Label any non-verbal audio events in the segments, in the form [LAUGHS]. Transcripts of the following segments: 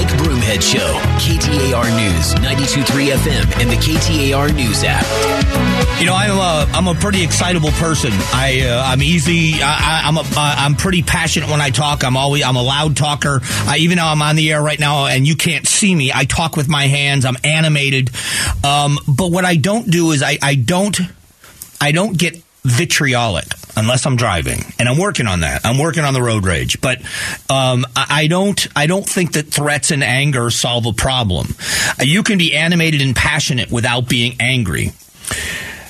Mike Broomhead Show, KTAR News, 92.3 FM, and the KTAR News app. You know, I'm a, I'm a pretty excitable person. I uh, I'm easy. I, am a I'm pretty passionate when I talk. I'm always I'm a loud talker. I, even though I'm on the air right now and you can't see me, I talk with my hands. I'm animated. Um, but what I don't do is I, I don't I don't get vitriolic unless I'm driving, and I'm working on that. I'm working on the road rage, but um, I don't. I don't think that threats and anger solve a problem. You can be animated and passionate without being angry.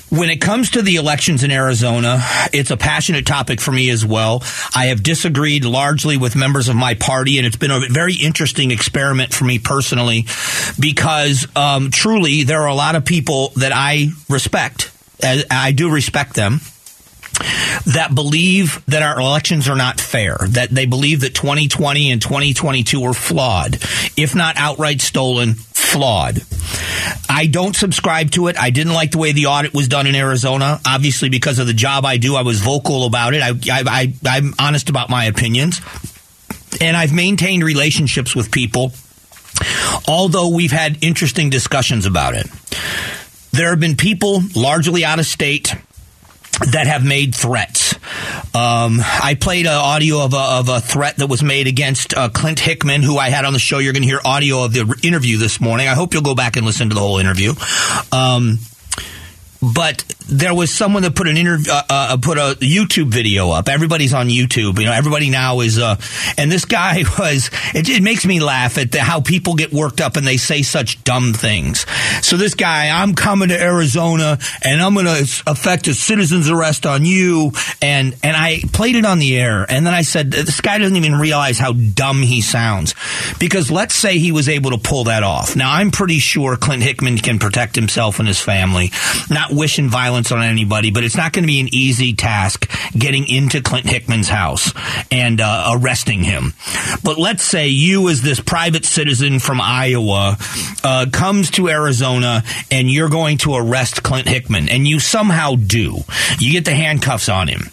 When it comes to the elections in Arizona, it's a passionate topic for me as well. I have disagreed largely with members of my party, and it's been a very interesting experiment for me personally because um, truly there are a lot of people that I respect. I do respect them that believe that our elections are not fair, that they believe that 2020 and 2022 were flawed, if not outright stolen, flawed. I don't subscribe to it. I didn't like the way the audit was done in Arizona. Obviously, because of the job I do, I was vocal about it. I, I, I, I'm honest about my opinions. And I've maintained relationships with people, although we've had interesting discussions about it. There have been people largely out of state that have made threats. Um, I played an audio of a, of a, threat that was made against uh, Clint Hickman, who I had on the show. You're going to hear audio of the interview this morning. I hope you'll go back and listen to the whole interview. Um, but there was someone that put an interview, uh, uh, put a YouTube video up. Everybody's on YouTube. You know, everybody now is, uh, and this guy [LAUGHS] was, it, it makes me laugh at the, how people get worked up and they say such dumb things. So this guy, I'm coming to Arizona and I'm going to effect a citizen's arrest on you. And, and I played it on the air. And then I said, this guy doesn't even realize how dumb he sounds. Because let's say he was able to pull that off. Now, I'm pretty sure Clint Hickman can protect himself and his family. Not wishing violence on anybody, but it's not going to be an easy task getting into Clint Hickman's house and uh, arresting him. But let's say you, as this private citizen from Iowa, uh, comes to Arizona and you're going to arrest Clint Hickman, and you somehow do. You get the handcuffs on him.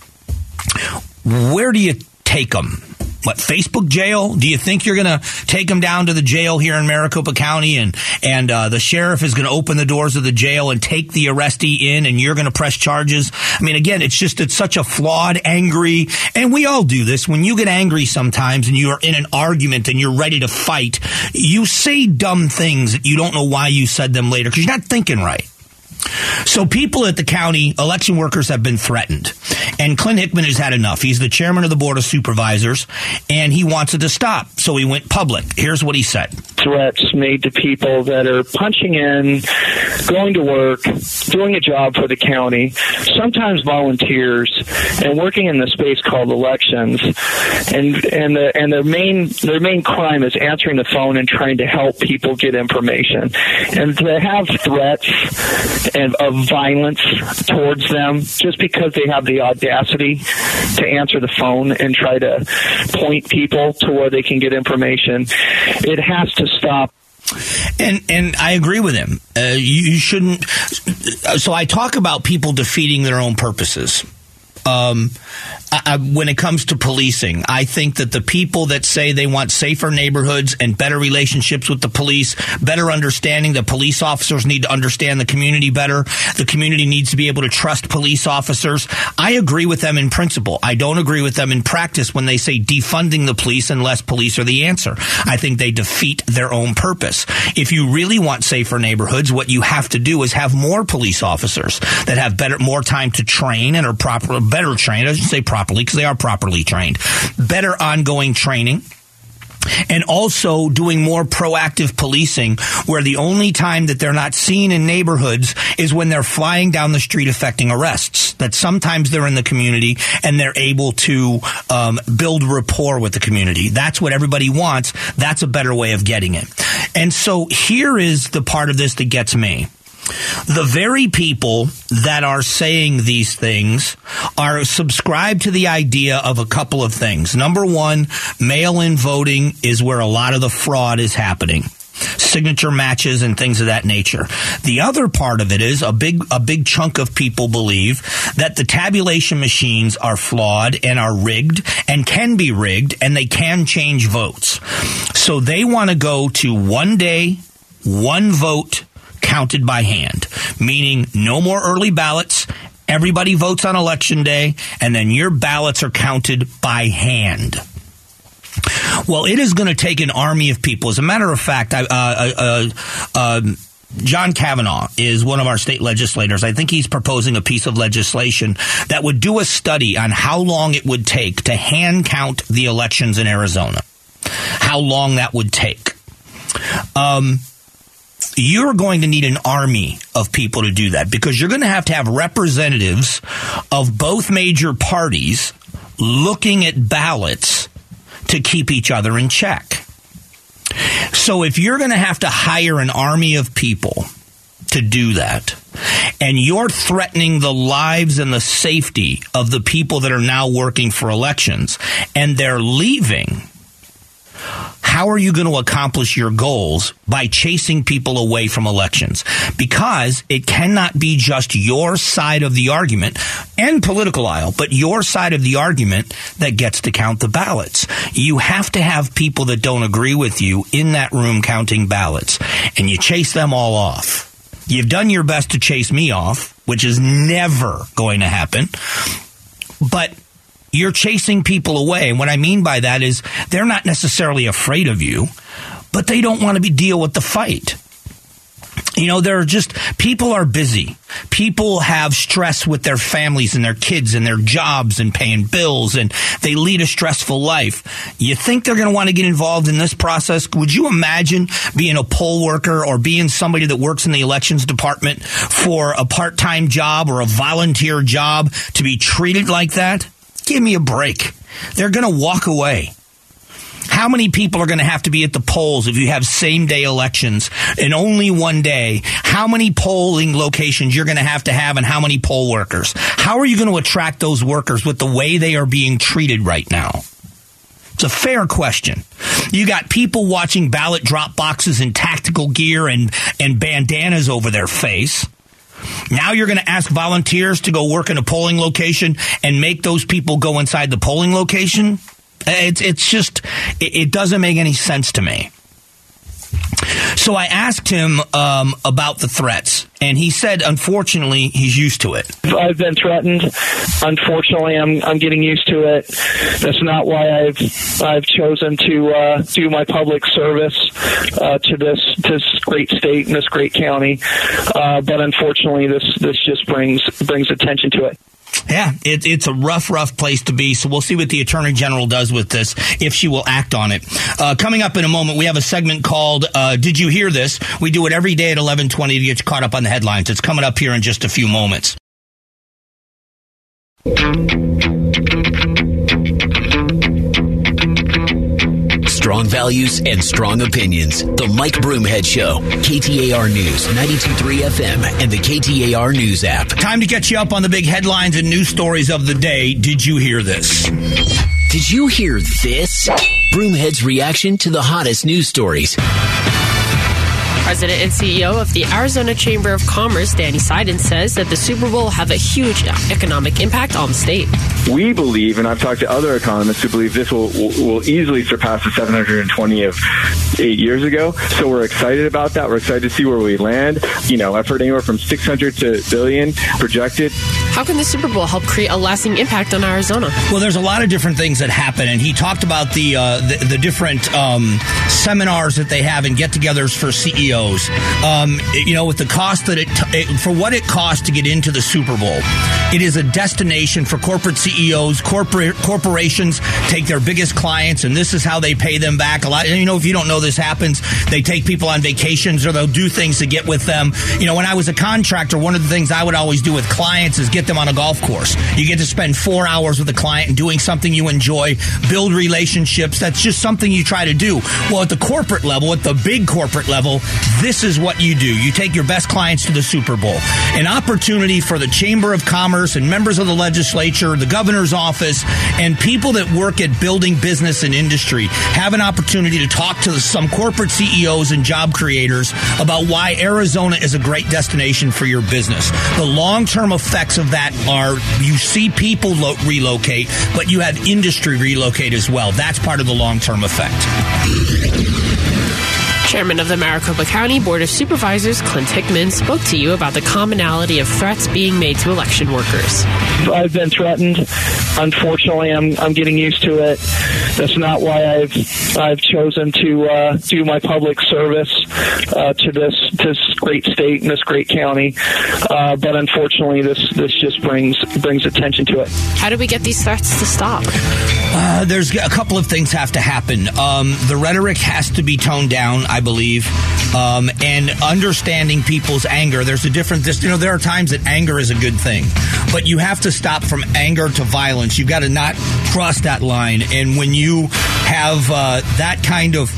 Where do you take him? What Facebook jail? Do you think you're going to take them down to the jail here in Maricopa County and and uh, the sheriff is going to open the doors of the jail and take the arrestee in and you're going to press charges? I mean, again, it's just it's such a flawed, angry, and we all do this. When you get angry sometimes and you are in an argument and you're ready to fight, you say dumb things that you don't know why you said them later because you're not thinking right. So people at the county, election workers have been threatened. And Clint Hickman has had enough. He's the chairman of the board of supervisors and he wants it to stop. So he went public. Here's what he said. Threats made to people that are punching in, going to work, doing a job for the county, sometimes volunteers, and working in the space called elections. And and the and their main their main crime is answering the phone and trying to help people get information. And to have threats and of violence towards them just because they have the audacity to answer the phone and try to point people to where they can get information. It has to stop. And and I agree with him. Uh, you, you shouldn't. So I talk about people defeating their own purposes. Um, I, when it comes to policing, I think that the people that say they want safer neighborhoods and better relationships with the police, better understanding that police officers need to understand the community better, the community needs to be able to trust police officers. I agree with them in principle. I don't agree with them in practice when they say defunding the police unless police are the answer. I think they defeat their own purpose. If you really want safer neighborhoods, what you have to do is have more police officers that have better, more time to train and are proper, better trained. I should say properly because they are properly trained. Better ongoing training and also doing more proactive policing where the only time that they're not seen in neighborhoods is when they're flying down the street affecting arrests. That sometimes they're in the community and they're able to um, build rapport with the community. That's what everybody wants. That's a better way of getting it. And so here is the part of this that gets me the very people that are saying these things are subscribed to the idea of a couple of things. Number one, mail in voting is where a lot of the fraud is happening. signature matches and things of that nature. The other part of it is a big a big chunk of people believe that the tabulation machines are flawed and are rigged and can be rigged and they can change votes. So they want to go to one day, one vote counted by hand, meaning no more early ballots. Everybody votes on election day, and then your ballots are counted by hand. Well, it is going to take an army of people. As a matter of fact, I, uh, uh, uh, um, John Kavanagh is one of our state legislators. I think he's proposing a piece of legislation that would do a study on how long it would take to hand count the elections in Arizona. How long that would take. Um, you're going to need an army of people to do that because you're going to have to have representatives of both major parties looking at ballots to keep each other in check. So if you're going to have to hire an army of people to do that, and you're threatening the lives and the safety of the people that are now working for elections, and they're leaving how are you going to accomplish your goals by chasing people away from elections? Because it cannot be just your side of the argument and political aisle, but your side of the argument that gets to count the ballots. You have to have people that don't agree with you in that room counting ballots, and you chase them all off. You've done your best to chase me off, which is never going to happen. But you're chasing people away. And what I mean by that is they're not necessarily afraid of you, but they don't want to be deal with the fight. You know, there are just people are busy. People have stress with their families and their kids and their jobs and paying bills and they lead a stressful life. You think they're going to want to get involved in this process? Would you imagine being a poll worker or being somebody that works in the elections department for a part-time job or a volunteer job to be treated like that? Give me a break. They're going to walk away. How many people are going to have to be at the polls if you have same day elections in only one day? How many polling locations you're going to have to have and how many poll workers? How are you going to attract those workers with the way they are being treated right now? It's a fair question. You got people watching ballot drop boxes in tactical gear and, and bandanas over their face. Now you're going to ask volunteers to go work in a polling location and make those people go inside the polling location? It's, it's just, it, it doesn't make any sense to me. So I asked him um, about the threats, and he said, unfortunately, he's used to it. I've been threatened. Unfortunately, I'm I'm getting used to it. That's not why I've I've chosen to uh, do my public service uh, to this this great state and this great county. Uh, but unfortunately, this this just brings brings attention to it. Yeah, it, it's a rough, rough place to be. So we'll see what the attorney general does with this, if she will act on it. Uh, coming up in a moment, we have a segment called uh, "Did You Hear This?" We do it every day at eleven twenty to get you caught up on the headlines. It's coming up here in just a few moments. Strong values and strong opinions. The Mike Broomhead Show. KTAR News, 92.3 FM, and the KTAR News app. Time to catch you up on the big headlines and news stories of the day. Did you hear this? Did you hear this? Broomhead's reaction to the hottest news stories. President and CEO of the Arizona Chamber of Commerce, Danny Seiden, says that the Super Bowl will have a huge economic impact on the state. We believe, and I've talked to other economists who believe this will, will, easily surpass the 720 of eight years ago. So we're excited about that. We're excited to see where we land. You know, I've heard anywhere from 600 to billion projected. How can the Super Bowl help create a lasting impact on Arizona? Well, there's a lot of different things that happen, and he talked about the uh, the, the, different um, seminars that they have and get-togethers for CEOs. Um, you know, with the cost that it, it for what it costs to get into the Super Bowl, it is a destination for corporate CEOs. Corporate corporations take their biggest clients, and this is how they pay them back. A lot, you know, if you don't know this happens, they take people on vacations or they'll do things to get with them. You know, when I was a contractor, one of the things I would always do with clients is get them on a golf course. You get to spend four hours with a client and doing something you enjoy, build relationships. That's just something you try to do. Well, at the corporate level, at the big corporate level, this is what you do. You take your best clients to the Super Bowl. An opportunity for the Chamber of Commerce and members of the legislature, the governor's office, and people that work at building business and industry have an opportunity to talk to some corporate CEOs and job creators about why Arizona is a great destination for your business. The long term effects of that are you see people lo- relocate, but you have industry relocate as well. That's part of the long term effect. Chairman of the Maricopa County Board of Supervisors, Clint Hickman, spoke to you about the commonality of threats being made to election workers. I've been threatened. Unfortunately, I'm I'm getting used to it. That's not why I've I've chosen to uh, do my public service uh, to this this great state and this great county. Uh, but unfortunately, this this just brings brings attention to it. How do we get these threats to stop? Uh, there's a couple of things have to happen. Um, the rhetoric has to be toned down. I believe, um, and understanding people's anger. There's a different. This, you know, there are times that anger is a good thing, but you have to stop from anger to violence. You've got to not cross that line. And when you have uh, that kind of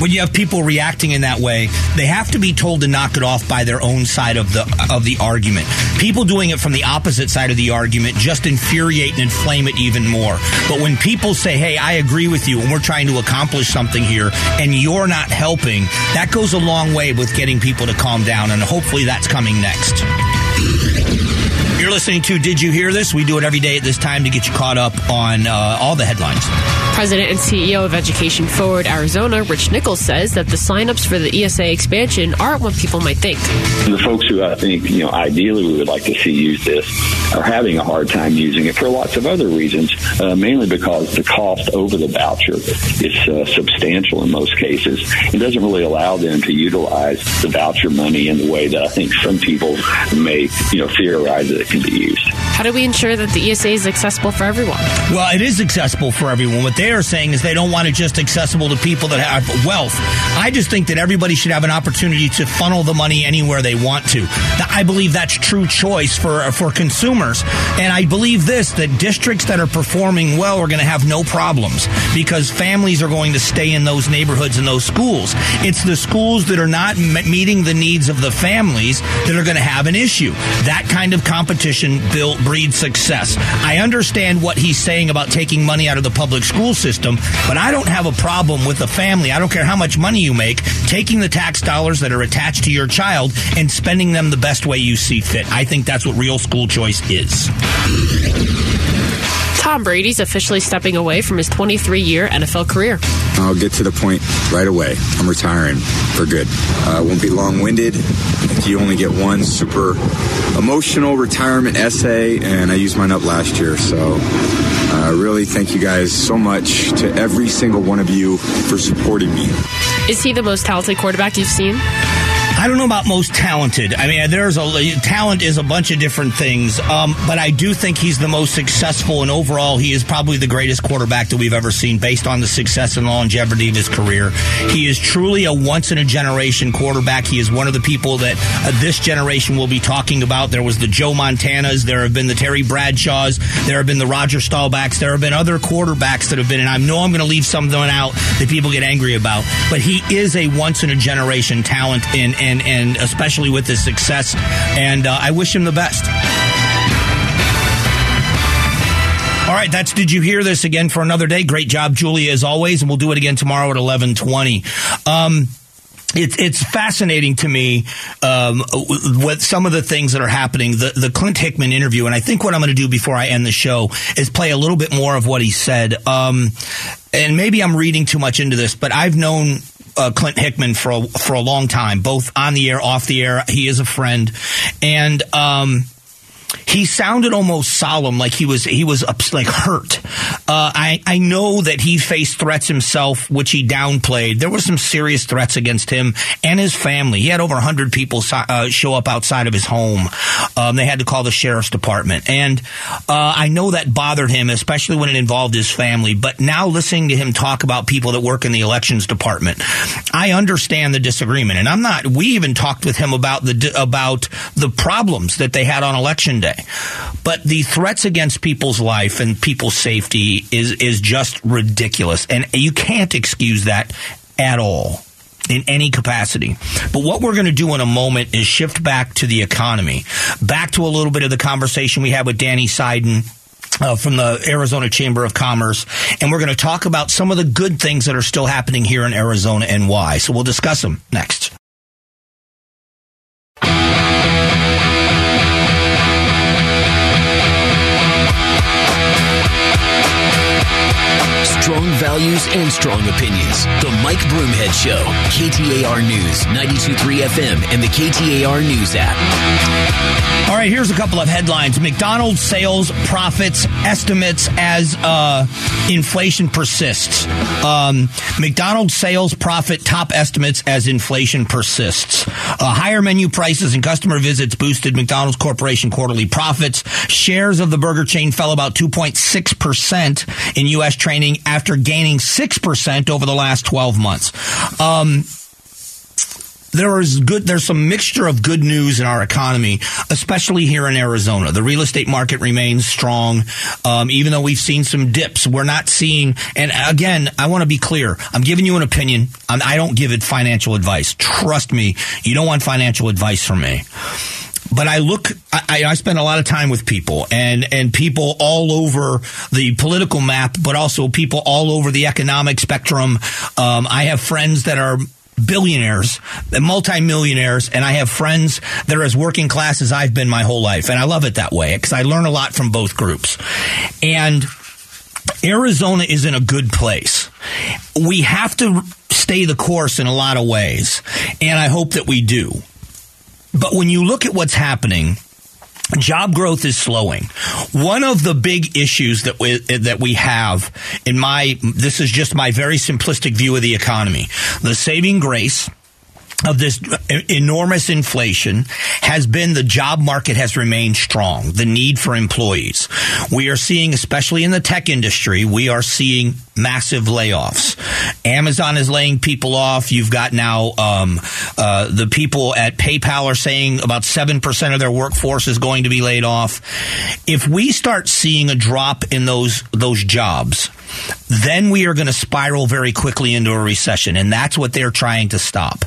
when you have people reacting in that way, they have to be told to knock it off by their own side of the of the argument. People doing it from the opposite side of the argument just infuriate and inflame it even more. But when people say, "Hey, I agree with you and we're trying to accomplish something here and you're not helping," that goes a long way with getting people to calm down and hopefully that's coming next. You're listening to Did You Hear This? We do it every day at this time to get you caught up on uh, all the headlines. President and CEO of Education Forward Arizona, Rich Nichols, says that the signups for the ESA expansion aren't what people might think. The folks who I think, you know, ideally we would like to see use this are having a hard time using it for lots of other reasons, uh, mainly because the cost over the voucher is uh, substantial in most cases. It doesn't really allow them to utilize the voucher money in the way that I think some people may, you know, theorize that it can be used. How do we ensure that the ESA is accessible for everyone? Well, it is accessible for everyone. What they are saying is they don't want it just accessible to people that have wealth. I just think that everybody should have an opportunity to funnel the money anywhere they want to. I believe that's true choice for uh, for consumers, and I believe this that districts that are performing well are going to have no problems because families are going to stay in those neighborhoods and those schools. It's the schools that are not meeting the needs of the families that are going to have an issue. That kind of competition built breed success. I understand what he's saying about taking money out of the public school system, but I don't have a problem with the family. I don't care how much money you make, taking the tax dollars that are attached to your child and spending them the best way you see fit. I think that's what real school choice is. Tom Brady's officially stepping away from his 23 year NFL career. I'll get to the point right away. I'm retiring for good. Uh, won't be long winded. You only get one super emotional retirement essay, and I used mine up last year. So I uh, really thank you guys so much to every single one of you for supporting me. Is he the most talented quarterback you've seen? I don't know about most talented. I mean, there's a talent is a bunch of different things, um, but I do think he's the most successful, and overall, he is probably the greatest quarterback that we've ever seen, based on the success and longevity of his career. He is truly a once in a generation quarterback. He is one of the people that uh, this generation will be talking about. There was the Joe Montanas, there have been the Terry Bradshaws, there have been the Roger Staubachs, there have been other quarterbacks that have been, and I know I'm going to leave some of them out that people get angry about, but he is a once in a generation talent in and and especially with his success. And uh, I wish him the best. All right, that's Did You Hear This again for another day? Great job, Julia, as always, and we'll do it again tomorrow at 1120. Um, it's it's fascinating to me um, what some of the things that are happening. The the Clint Hickman interview, and I think what I'm going to do before I end the show is play a little bit more of what he said. Um, and maybe I'm reading too much into this, but I've known uh, Clint Hickman for a, for a long time, both on the air, off the air. He is a friend, and um, he sounded almost solemn, like he was he was like hurt. Uh, I I know that he faced threats himself, which he downplayed. There were some serious threats against him and his family. He had over hundred people uh, show up outside of his home. Um, they had to call the sheriff's department, and uh, I know that bothered him, especially when it involved his family. But now listening to him talk about people that work in the elections department, I understand the disagreement, and I'm not. We even talked with him about the about the problems that they had on election But the threats against people's life and people's safety is is just ridiculous, and you can't excuse that at all. in any capacity. But what we're going to do in a moment is shift back to the economy, back to a little bit of the conversation we had with Danny Seiden. Uh, from the Arizona Chamber of Commerce, and we're going to talk about some of the good things that are still happening here in Arizona and why. So we'll discuss them next. Strong values and strong opinions. The Mike Broomhead Show. KTAR News, 92.3 FM, and the KTAR News app. All right, here's a couple of headlines. McDonald's sales profits estimates as uh, inflation persists. Um, McDonald's sales profit top estimates as inflation persists. Uh, higher menu prices and customer visits boosted McDonald's Corporation quarterly profits. Shares of the burger chain fell about 2.6% in U.S. training after gaining 6% over the last 12 months. Um, there is good there's some mixture of good news in our economy especially here in arizona. The real estate market remains strong. Um, even though we've seen some dips we're not seeing and again i want to be clear. I'm giving you an opinion. I'm, i do not give it financial advice. Trust me you don't want financial advice from me but I look, I, I, spend a lot of time with people and, and people all over the political map, but also people all over the economic spectrum. Um, I have friends that are billionaires, and multimillionaires, and I have friends that are as working class as I've been my whole life. And I love it that way because I learn a lot from both groups. And Arizona is in a good place. We have to stay the course in a lot of ways. And I hope that we do. But when you look at what's happening, job growth is slowing. One of the big issues that we that we have in my this is just my very simplistic view of the economy. The saving grace of this enormous inflation has been the job market has remained strong, the need for employees. We are seeing, especially in the tech industry, we are seeing massive layoffs. Amazon is laying people off. You've got now um, uh, the people at PayPal are saying about 7% of their workforce is going to be laid off. If we start seeing a drop in those, those jobs, then we are going to spiral very quickly into a recession. And that's what they're trying to stop.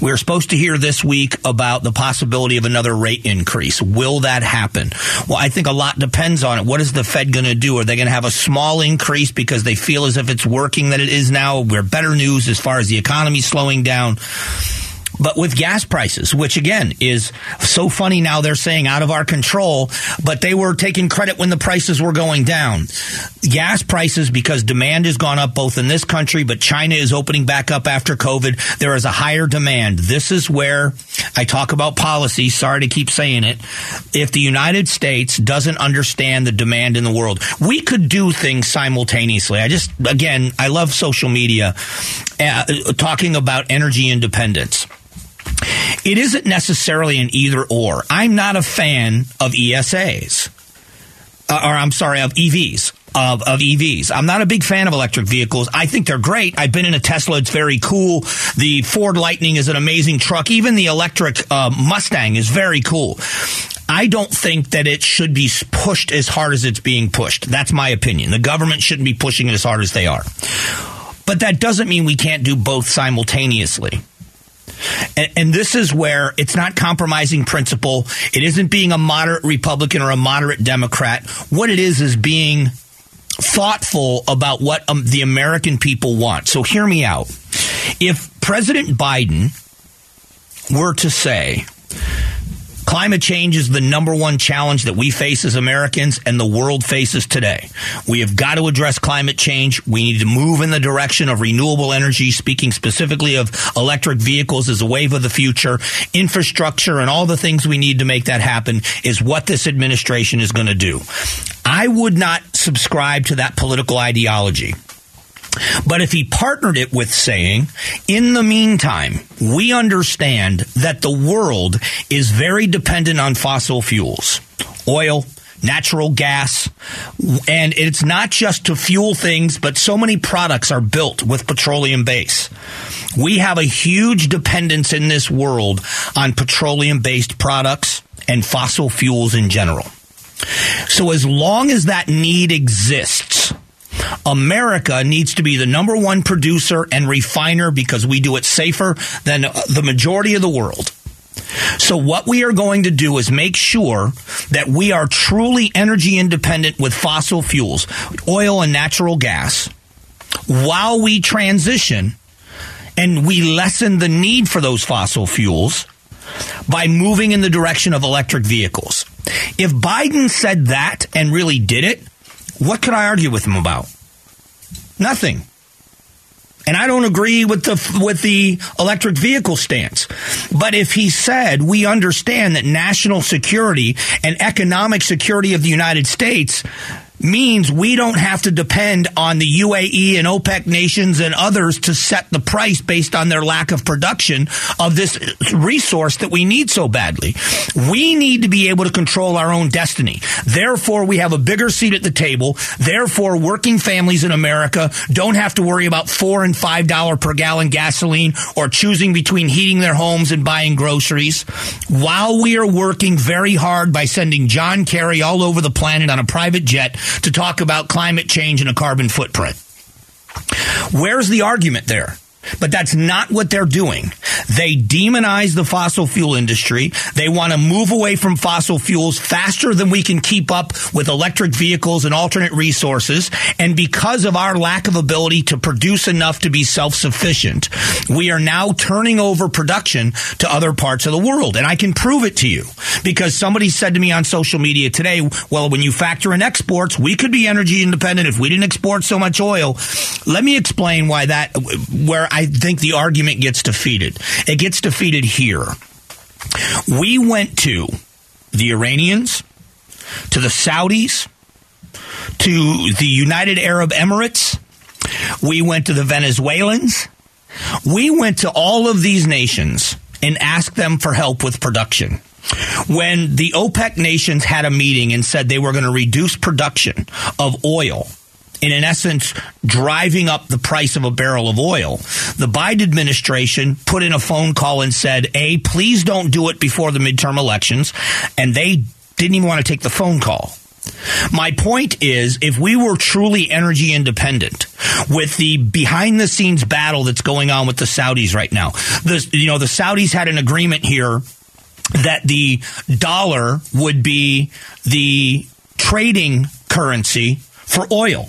We're supposed to hear this week about the possibility of another rate increase. Will that happen? Well, I think a lot depends on it. What is the Fed going to do? Are they going to have a small increase because they feel as if it's working that it is now? We're better news as far as the economy slowing down. But with gas prices, which again is so funny now they're saying out of our control, but they were taking credit when the prices were going down. Gas prices, because demand has gone up both in this country, but China is opening back up after COVID. There is a higher demand. This is where I talk about policy. Sorry to keep saying it. If the United States doesn't understand the demand in the world, we could do things simultaneously. I just, again, I love social media uh, talking about energy independence. It isn't necessarily an either or. I'm not a fan of ESAs, uh, or I'm sorry, of EVs. Of, of EVs. I'm not a big fan of electric vehicles. I think they're great. I've been in a Tesla. It's very cool. The Ford Lightning is an amazing truck. Even the electric uh, Mustang is very cool. I don't think that it should be pushed as hard as it's being pushed. That's my opinion. The government shouldn't be pushing it as hard as they are. But that doesn't mean we can't do both simultaneously. And, and, this is where it's not compromising principle. It isn't being a moderate Republican or a moderate Democrat. What it is is being thoughtful about what um, the American people want. So hear me out. If President Biden were to say, Climate change is the number one challenge that we face as Americans and the world faces today. We have got to address climate change. We need to move in the direction of renewable energy, speaking specifically of electric vehicles as a wave of the future. Infrastructure and all the things we need to make that happen is what this administration is going to do. I would not subscribe to that political ideology. But if he partnered it with saying, in the meantime, we understand that the world is very dependent on fossil fuels, oil, natural gas, and it's not just to fuel things, but so many products are built with petroleum base. We have a huge dependence in this world on petroleum based products and fossil fuels in general. So as long as that need exists, America needs to be the number one producer and refiner because we do it safer than the majority of the world. So what we are going to do is make sure that we are truly energy independent with fossil fuels, oil and natural gas, while we transition and we lessen the need for those fossil fuels by moving in the direction of electric vehicles. If Biden said that and really did it, what could I argue with him about? Nothing. And I don't agree with the with the electric vehicle stance. But if he said we understand that national security and economic security of the United States means we don't have to depend on the UAE and OPEC nations and others to set the price based on their lack of production of this resource that we need so badly. We need to be able to control our own destiny. Therefore, we have a bigger seat at the table. Therefore, working families in America don't have to worry about four and five dollar per gallon gasoline or choosing between heating their homes and buying groceries. While we are working very hard by sending John Kerry all over the planet on a private jet to talk about climate change and a carbon footprint. Where's the argument there? But that's not what they're doing. They demonize the fossil fuel industry. They want to move away from fossil fuels faster than we can keep up with electric vehicles and alternate resources. And because of our lack of ability to produce enough to be self-sufficient, we are now turning over production to other parts of the world. And I can prove it to you because somebody said to me on social media today, well, when you factor in exports, we could be energy independent if we didn't export so much oil. Let me explain why that, where I think the argument gets defeated. It gets defeated here. We went to the Iranians, to the Saudis, to the United Arab Emirates. We went to the Venezuelans. We went to all of these nations and asked them for help with production. When the OPEC nations had a meeting and said they were going to reduce production of oil and in essence driving up the price of a barrel of oil. The Biden administration put in a phone call and said, A, please don't do it before the midterm elections. And they didn't even want to take the phone call. My point is, if we were truly energy independent with the behind the scenes battle that's going on with the Saudis right now, the, you know, the Saudis had an agreement here that the dollar would be the trading currency for oil.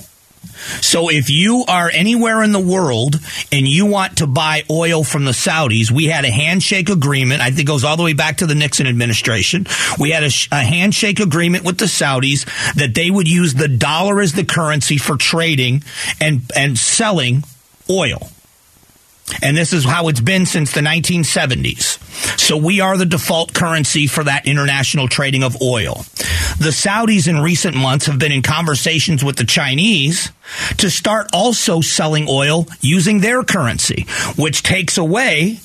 So if you are anywhere in the world and you want to buy oil from the Saudis, we had a handshake agreement. I think goes all the way back to the Nixon administration. We had a, a handshake agreement with the Saudis that they would use the dollar as the currency for trading and, and selling oil. And this is how it's been since the 1970s. So we are the default currency for that international trading of oil. The Saudis in recent months have been in conversations with the Chinese to start also selling oil using their currency, which takes away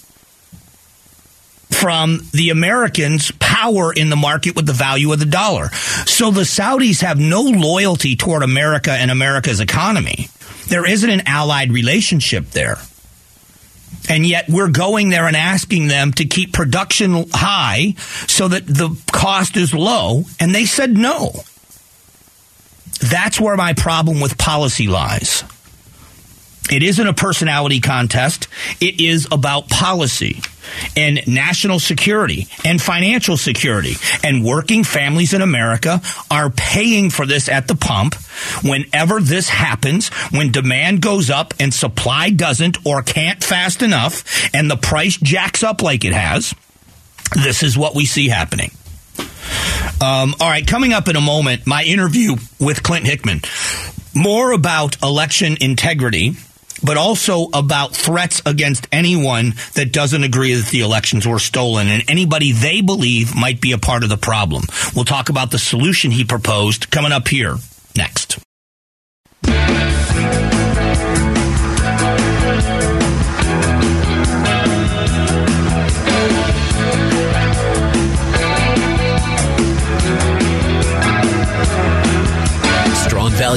from the Americans' power in the market with the value of the dollar. So the Saudis have no loyalty toward America and America's economy. There isn't an allied relationship there. And yet we're going there and asking them to keep production high so that the cost is low. And they said no. That's where my problem with policy lies. It isn't a personality contest. It is about policy and national security and financial security. And working families in America are paying for this at the pump whenever this happens, when demand goes up and supply doesn't or can't fast enough and the price jacks up like it has. This is what we see happening. Um, all right, coming up in a moment, my interview with Clint Hickman. More about election integrity but also about threats against anyone that doesn't agree that the elections were stolen and anybody they believe might be a part of the problem. We'll talk about the solution he proposed coming up here next.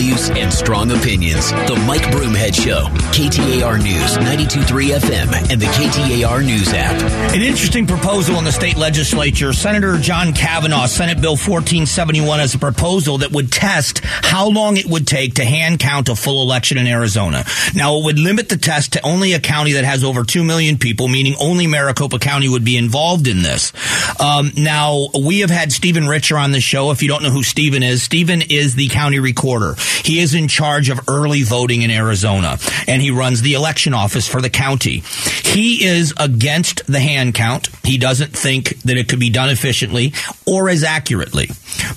Values and strong opinions. The Mike Broomhead Show, KTAR News, 92.3 FM, and the KTAR News app. An interesting proposal in the state legislature. Senator John Kavanagh, Senate Bill 1471, as a proposal that would test how long it would take to hand count a full election in Arizona. Now, it would limit the test to only a county that has over 2 million people, meaning only Maricopa County would be involved in this. Um, now, we have had Stephen Richer on the show. If you don't know who Stephen is, Stephen is the county recorder. He is in charge of early voting in Arizona, and he runs the election office for the county. He is against the hand count. He doesn't think that it could be done efficiently or as accurately.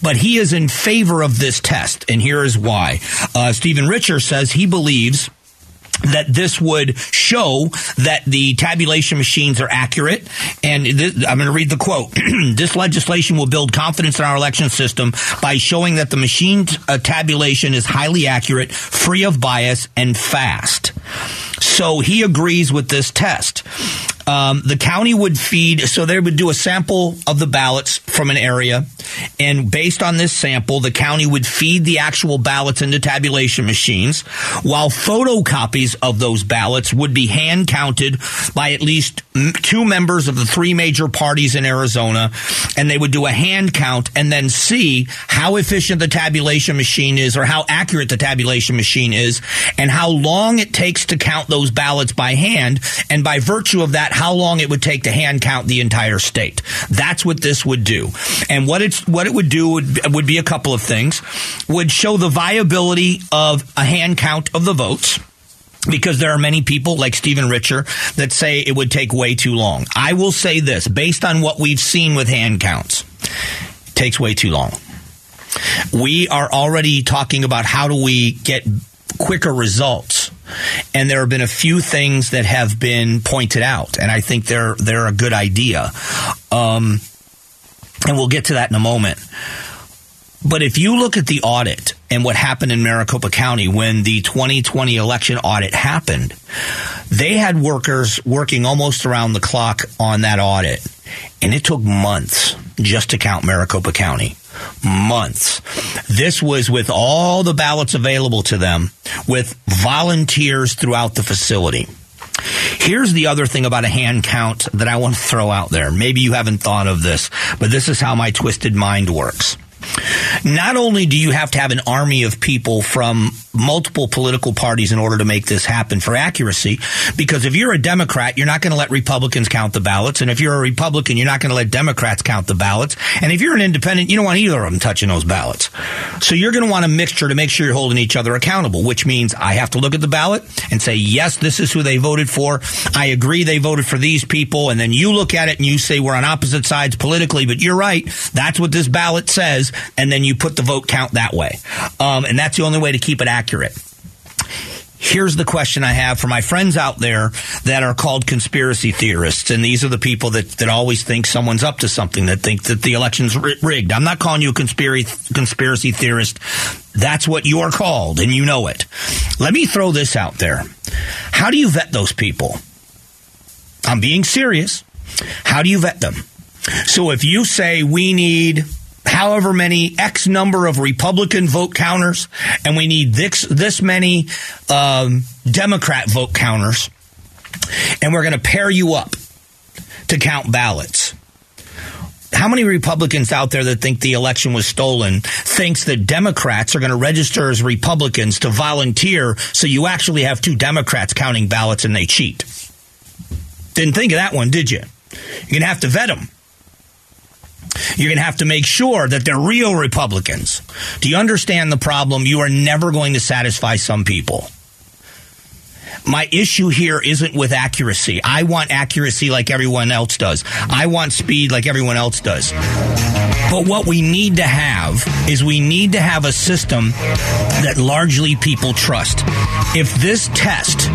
But he is in favor of this test, and here is why. Uh, Stephen Richer says he believes that this would show that the tabulation machines are accurate. And I'm going to read the quote. [CLEARS THROAT] this legislation will build confidence in our election system by showing that the machine uh, tabulation is highly accurate, free of bias, and fast. So he agrees with this test. Um, the county would feed, so they would do a sample of the ballots from an area, and based on this sample, the county would feed the actual ballots into tabulation machines, while photocopies of those ballots would be hand counted by at least two members of the three major parties in Arizona, and they would do a hand count and then see how efficient the tabulation machine is or how accurate the tabulation machine is, and how long it takes to count those ballots by hand, and by virtue of that, how long it would take to hand count the entire state. That's what this would do. And what it's what it would do would would be a couple of things. Would show the viability of a hand count of the votes because there are many people like Stephen Richer that say it would take way too long. I will say this based on what we've seen with hand counts, takes way too long. We are already talking about how do we get quicker results. And there have been a few things that have been pointed out, and I think they're they're a good idea. Um, and we'll get to that in a moment. But if you look at the audit and what happened in Maricopa County when the 2020 election audit happened, they had workers working almost around the clock on that audit. And it took months just to count Maricopa County. Months. This was with all the ballots available to them, with volunteers throughout the facility. Here's the other thing about a hand count that I want to throw out there. Maybe you haven't thought of this, but this is how my twisted mind works. Not only do you have to have an army of people from multiple political parties in order to make this happen for accuracy, because if you're a Democrat, you're not going to let Republicans count the ballots, and if you're a Republican, you're not going to let Democrats count the ballots, and if you're an independent, you don't want either of them touching those ballots. So you're going to want a mixture to make sure you're holding each other accountable, which means I have to look at the ballot and say, yes, this is who they voted for. I agree they voted for these people, and then you look at it and you say we're on opposite sides politically, but you're right. That's what this ballot says, and then you put the vote count that way. Um, and that's the only way to keep it accurate. Here's the question I have for my friends out there that are called conspiracy theorists, and these are the people that, that always think someone's up to something, that think that the election's rigged. I'm not calling you a conspiracy conspiracy theorist. That's what you are called, and you know it. Let me throw this out there. How do you vet those people? I'm being serious. How do you vet them? So if you say we need however many X number of Republican vote counters, and we need this this many um, Democrat vote counters, and we're going to pair you up to count ballots. How many Republicans out there that think the election was stolen thinks that Democrats are going to register as Republicans to volunteer so you actually have two Democrats counting ballots and they cheat? Didn't think of that one, did you? You're going to have to vet them. You're going to have to make sure that they're real Republicans. Do you understand the problem? You are never going to satisfy some people. My issue here isn't with accuracy. I want accuracy like everyone else does. I want speed like everyone else does. But what we need to have is we need to have a system that largely people trust. If this test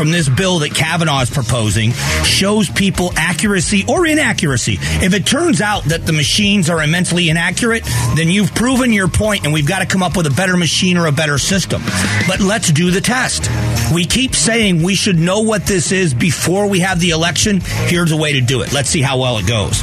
from this bill that Kavanagh is proposing shows people accuracy or inaccuracy. If it turns out that the machines are immensely inaccurate, then you've proven your point and we've got to come up with a better machine or a better system. But let's do the test. We keep saying we should know what this is before we have the election. Here's a way to do it. Let's see how well it goes.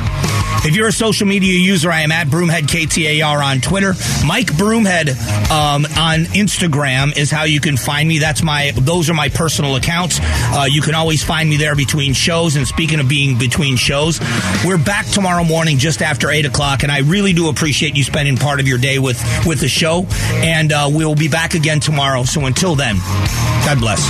If you're a social media user, I am at Broomhead KTAR on Twitter. Mike Broomhead um, on Instagram is how you can find me. That's my; those are my personal accounts. Uh, you can always find me there between shows. And speaking of being between shows, we're back tomorrow morning just after eight o'clock, and I really do appreciate you spending part of your day with with the show. And uh, we'll be back again tomorrow. So until then, God bless.